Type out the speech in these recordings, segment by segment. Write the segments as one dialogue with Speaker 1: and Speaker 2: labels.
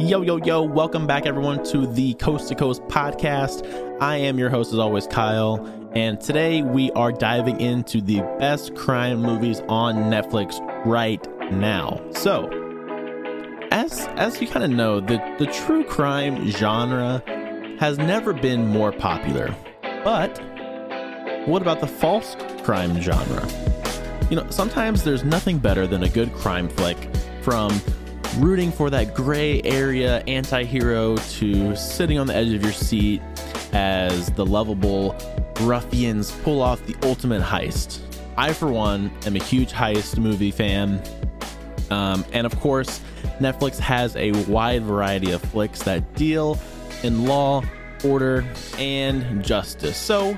Speaker 1: Yo, yo, yo, welcome back, everyone, to the Coast to Coast podcast. I am your host, as always, Kyle, and today we are diving into the best crime movies on Netflix right now. So, as as you kind of know, the, the true crime genre has never been more popular. But what about the false crime genre? You know, sometimes there's nothing better than a good crime flick from rooting for that gray area anti hero to sitting on the edge of your seat as the lovable ruffians pull off the ultimate heist. I, for one, am a huge heist movie fan. Um, and of course, Netflix has a wide variety of flicks that deal in law, order, and justice. So,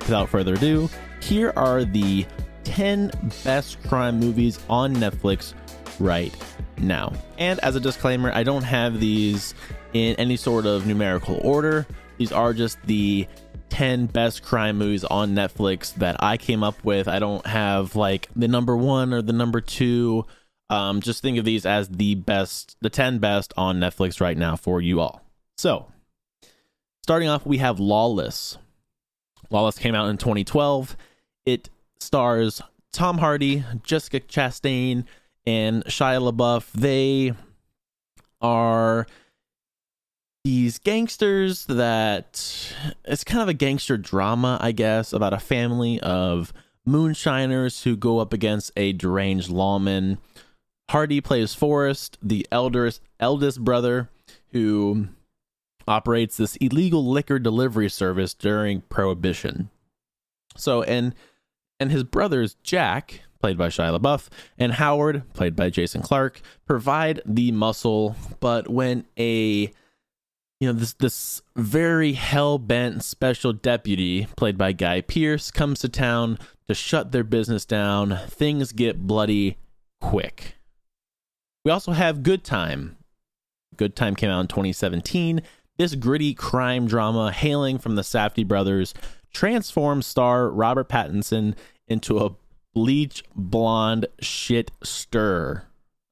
Speaker 1: without further ado, here are the 10 best crime movies on Netflix right now. And as a disclaimer, I don't have these in any sort of numerical order. These are just the 10 best crime movies on Netflix that I came up with. I don't have like the number one or the number two. Um, just think of these as the best, the 10 best on Netflix right now for you all. So, starting off, we have Lawless. Lawless came out in 2012. It stars Tom Hardy, Jessica Chastain, and Shia LaBeouf. They are these gangsters that it's kind of a gangster drama, I guess, about a family of moonshiners who go up against a deranged lawman. Hardy plays Forrest, the eldest eldest brother who operates this illegal liquor delivery service during prohibition. So and and his brothers Jack, played by Shia LaBeouf, and Howard, played by Jason Clarke, provide the muscle. But when a you know this this very hell bent special deputy, played by Guy Pearce, comes to town to shut their business down, things get bloody quick. We also have Good Time. Good Time came out in 2017. This gritty crime drama, hailing from the Safdie brothers, transforms star Robert Pattinson into a bleach blonde shit stir.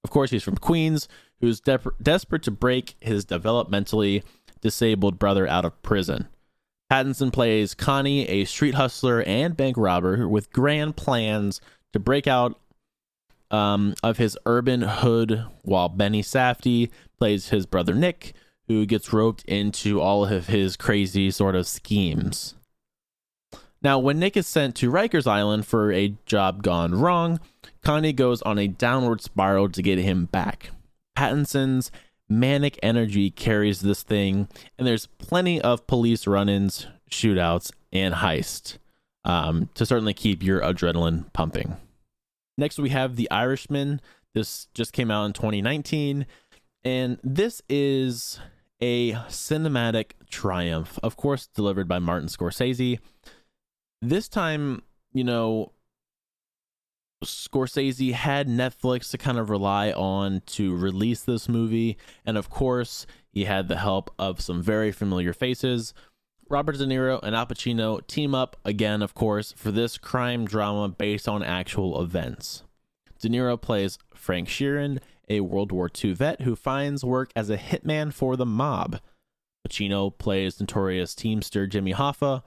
Speaker 1: Of course, he's from Queens, who's de- desperate to break his developmentally disabled brother out of prison. Pattinson plays Connie, a street hustler and bank robber with grand plans to break out um, of his urban hood, while Benny Safdie plays his brother Nick, who gets roped into all of his crazy sort of schemes. Now, when Nick is sent to Rikers Island for a job gone wrong, Connie goes on a downward spiral to get him back. Pattinson's manic energy carries this thing, and there's plenty of police run ins, shootouts, and heists um, to certainly keep your adrenaline pumping. Next, we have The Irishman. This just came out in 2019, and this is a cinematic triumph, of course, delivered by Martin Scorsese this time, you know, Scorsese had Netflix to kind of rely on to release this movie. And of course, he had the help of some very familiar faces. Robert De Niro and Al Pacino team up again, of course, for this crime drama based on actual events. De Niro plays Frank Sheeran, a World War II vet who finds work as a hitman for the mob. Pacino plays notorious teamster Jimmy Hoffa,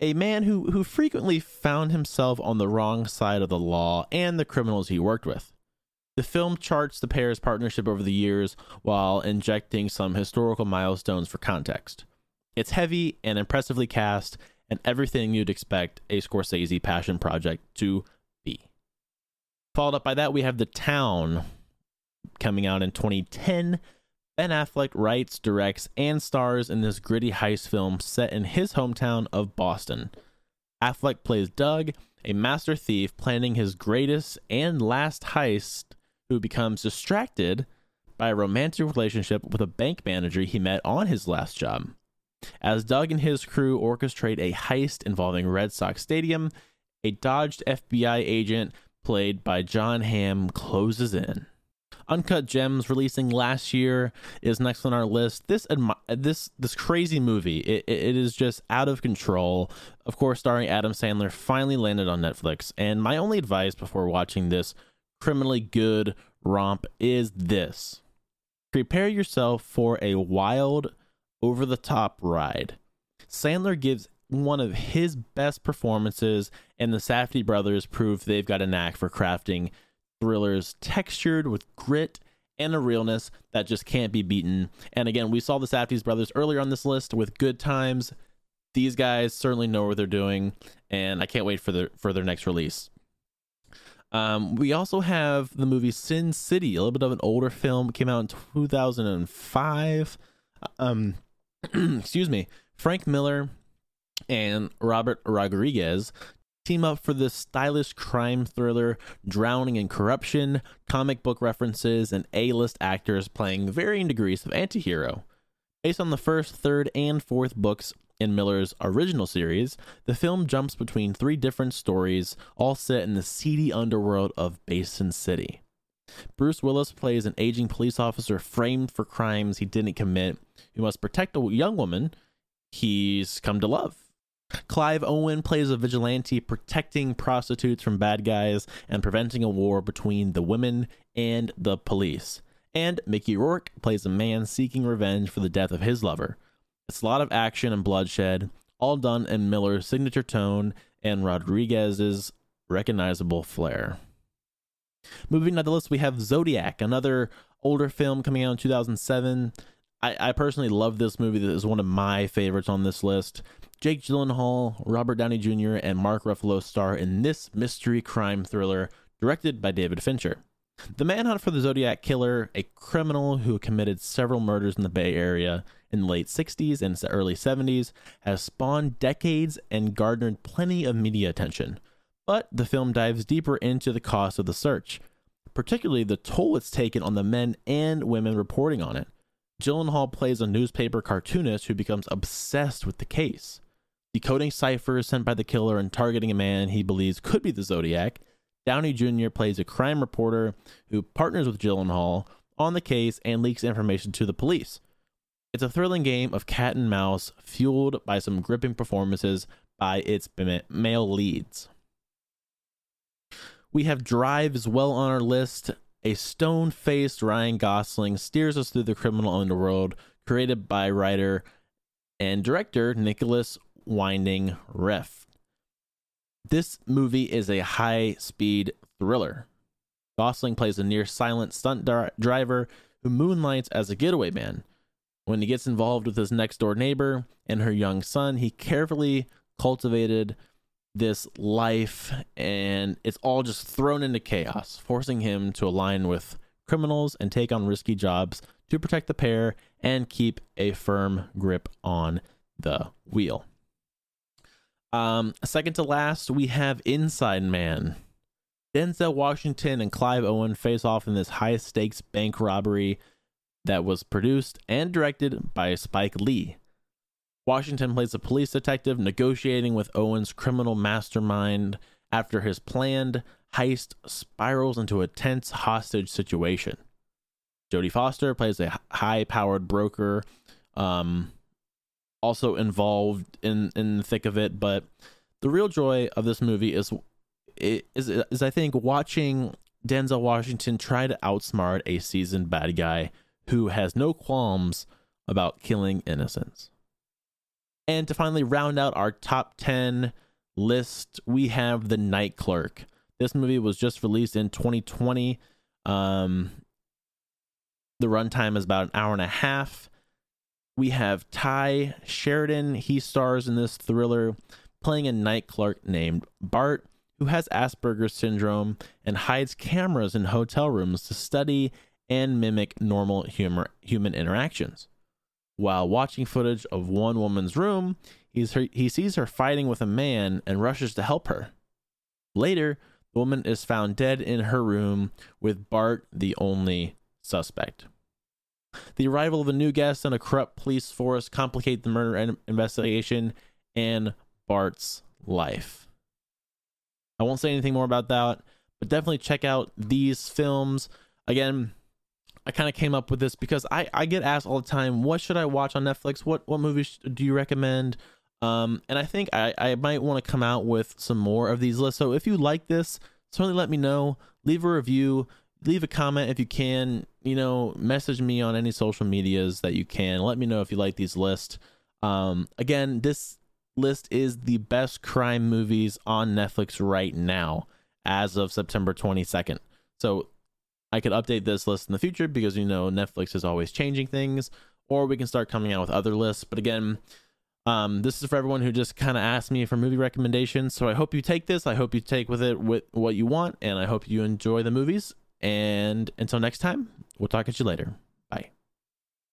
Speaker 1: a man who, who frequently found himself on the wrong side of the law and the criminals he worked with. The film charts the pair's partnership over the years while injecting some historical milestones for context. It's heavy and impressively cast, and everything you'd expect a Scorsese passion project to be. Followed up by that, we have The Town coming out in 2010 Ben Affleck writes, directs, and stars in this gritty heist film set in his hometown of Boston. Affleck plays Doug, a master thief planning his greatest and last heist, who becomes distracted by a romantic relationship with a bank manager he met on his last job. As Doug and his crew orchestrate a heist involving Red Sox Stadium, a dodged FBI agent played by Jon Hamm closes in. Uncut Gems releasing last year is next on our list. This this this crazy movie, it, it is just out of control. Of course, starring Adam Sandler, finally landed on Netflix. And my only advice before watching this criminally good romp is this: Prepare yourself for a wild, over the top ride. Sandler gives one of his best performances, and the Safdie brothers prove they've got a knack for crafting thrillers textured with grit and a realness that just can't be beaten. And again, we saw the Safdie brothers earlier on this list with Good Times. These guys certainly know what they're doing, and I can't wait for their for their next release. Um, we also have the movie Sin City, a little bit of an older film, came out in 2005. Um, excuse me, Frank Miller and Robert Rodriguez team up for this stylish crime thriller drowning in corruption, comic book references, and A list actors playing varying degrees of antihero. Based on the first, third, and fourth books in Miller's original series, the film jumps between three different stories, all set in the seedy underworld of Basin City. Bruce Willis plays an aging police officer framed for crimes he didn't commit, who must protect a young woman he's come to love. Clive Owen plays a vigilante protecting prostitutes from bad guys and preventing a war between the women and the police. And Mickey Rourke plays a man seeking revenge for the death of his lover. It's a lot of action and bloodshed, all done in Miller's signature tone and Rodriguez's recognizable flair. Moving down the list, we have Zodiac, another older film coming out in 2007. I, I personally love this movie. That is one of my favorites on this list. Jake Gyllenhaal, Robert Downey Jr., and Mark Ruffalo star in this mystery crime thriller directed by David Fincher. The manhunt for the Zodiac Killer, a criminal who committed several murders in the Bay Area in the late 60s and early 70s, has spawned decades and garnered plenty of media attention. But the film dives deeper into the cost of the search, particularly the toll it's taken on the men and women reporting on it. Gyllenhaal plays a newspaper cartoonist who becomes obsessed with the case, decoding ciphers sent by the killer and targeting a man he believes could be the Zodiac. Downey Jr. plays a crime reporter who partners with Gyllenhaal on the case and leaks information to the police. It's a thrilling game of cat and mouse fueled by some gripping performances by its male leads. We have Drive as well on our list. A stone faced Ryan Gosling steers us through the criminal underworld, created by writer and director Nicholas Winding Refn. This movie is a high speed thriller. Gosling plays a near silent stunt driver who moonlights as a getaway man. When he gets involved with his next door neighbor and her young son, he carefully cultivated this life and it's all just thrown into chaos, forcing him to align with criminals and take on risky jobs to protect the pair and keep a firm grip on the wheel. Um, second to last, we have Inside Man. Denzel Washington and Clive Owen face off in this high stakes bank robbery that was produced and directed by Spike Lee. Washington plays a police detective negotiating with Owen's criminal mastermind after his planned heist spirals into a tense hostage situation. Jodie Foster plays a high powered broker, um, also involved in, in the thick of it. But the real joy of this movie is, is, is I think, watching Denzel Washington try to outsmart a seasoned bad guy who has no qualms about killing innocents. And to finally round out our top 10 list, we have The Night Clerk. This movie was just released in 2020. Um, the runtime is about an hour and a half. We have Tye Sheridan. He stars in this thriller playing a night clerk named Bart who has Asperger's syndrome and hides cameras in hotel rooms to study and mimic normal humor, human interactions. While watching footage of one woman's room, he's her, he sees her fighting with a man and rushes to help her. Later, the woman is found dead in her room, with Bart the only suspect. The arrival of a new guest and a corrupt police force complicate the murder investigation and Bart's life. I won't say anything more about that, but definitely check out these films. Again, I kind of came up with this because I, I get asked all the time, what should I watch on Netflix? What what movies do you recommend? Um, and I think I, I might want to come out with some more of these lists. So if you like this, certainly let me know. Leave a review. Leave a comment if you can. You know, message me on any social medias that you can. Let me know if you like these lists. Um, again, this list is the best crime movies on Netflix right now as of September 22nd. So I could update this list in the future because you know Netflix is always changing things, or we can start coming out with other lists. But again, um, this is for everyone who just kind of asked me for movie recommendations. So I hope you take this. I hope you take with it with what you want, and I hope you enjoy the movies. And until next time, we'll talk at you later.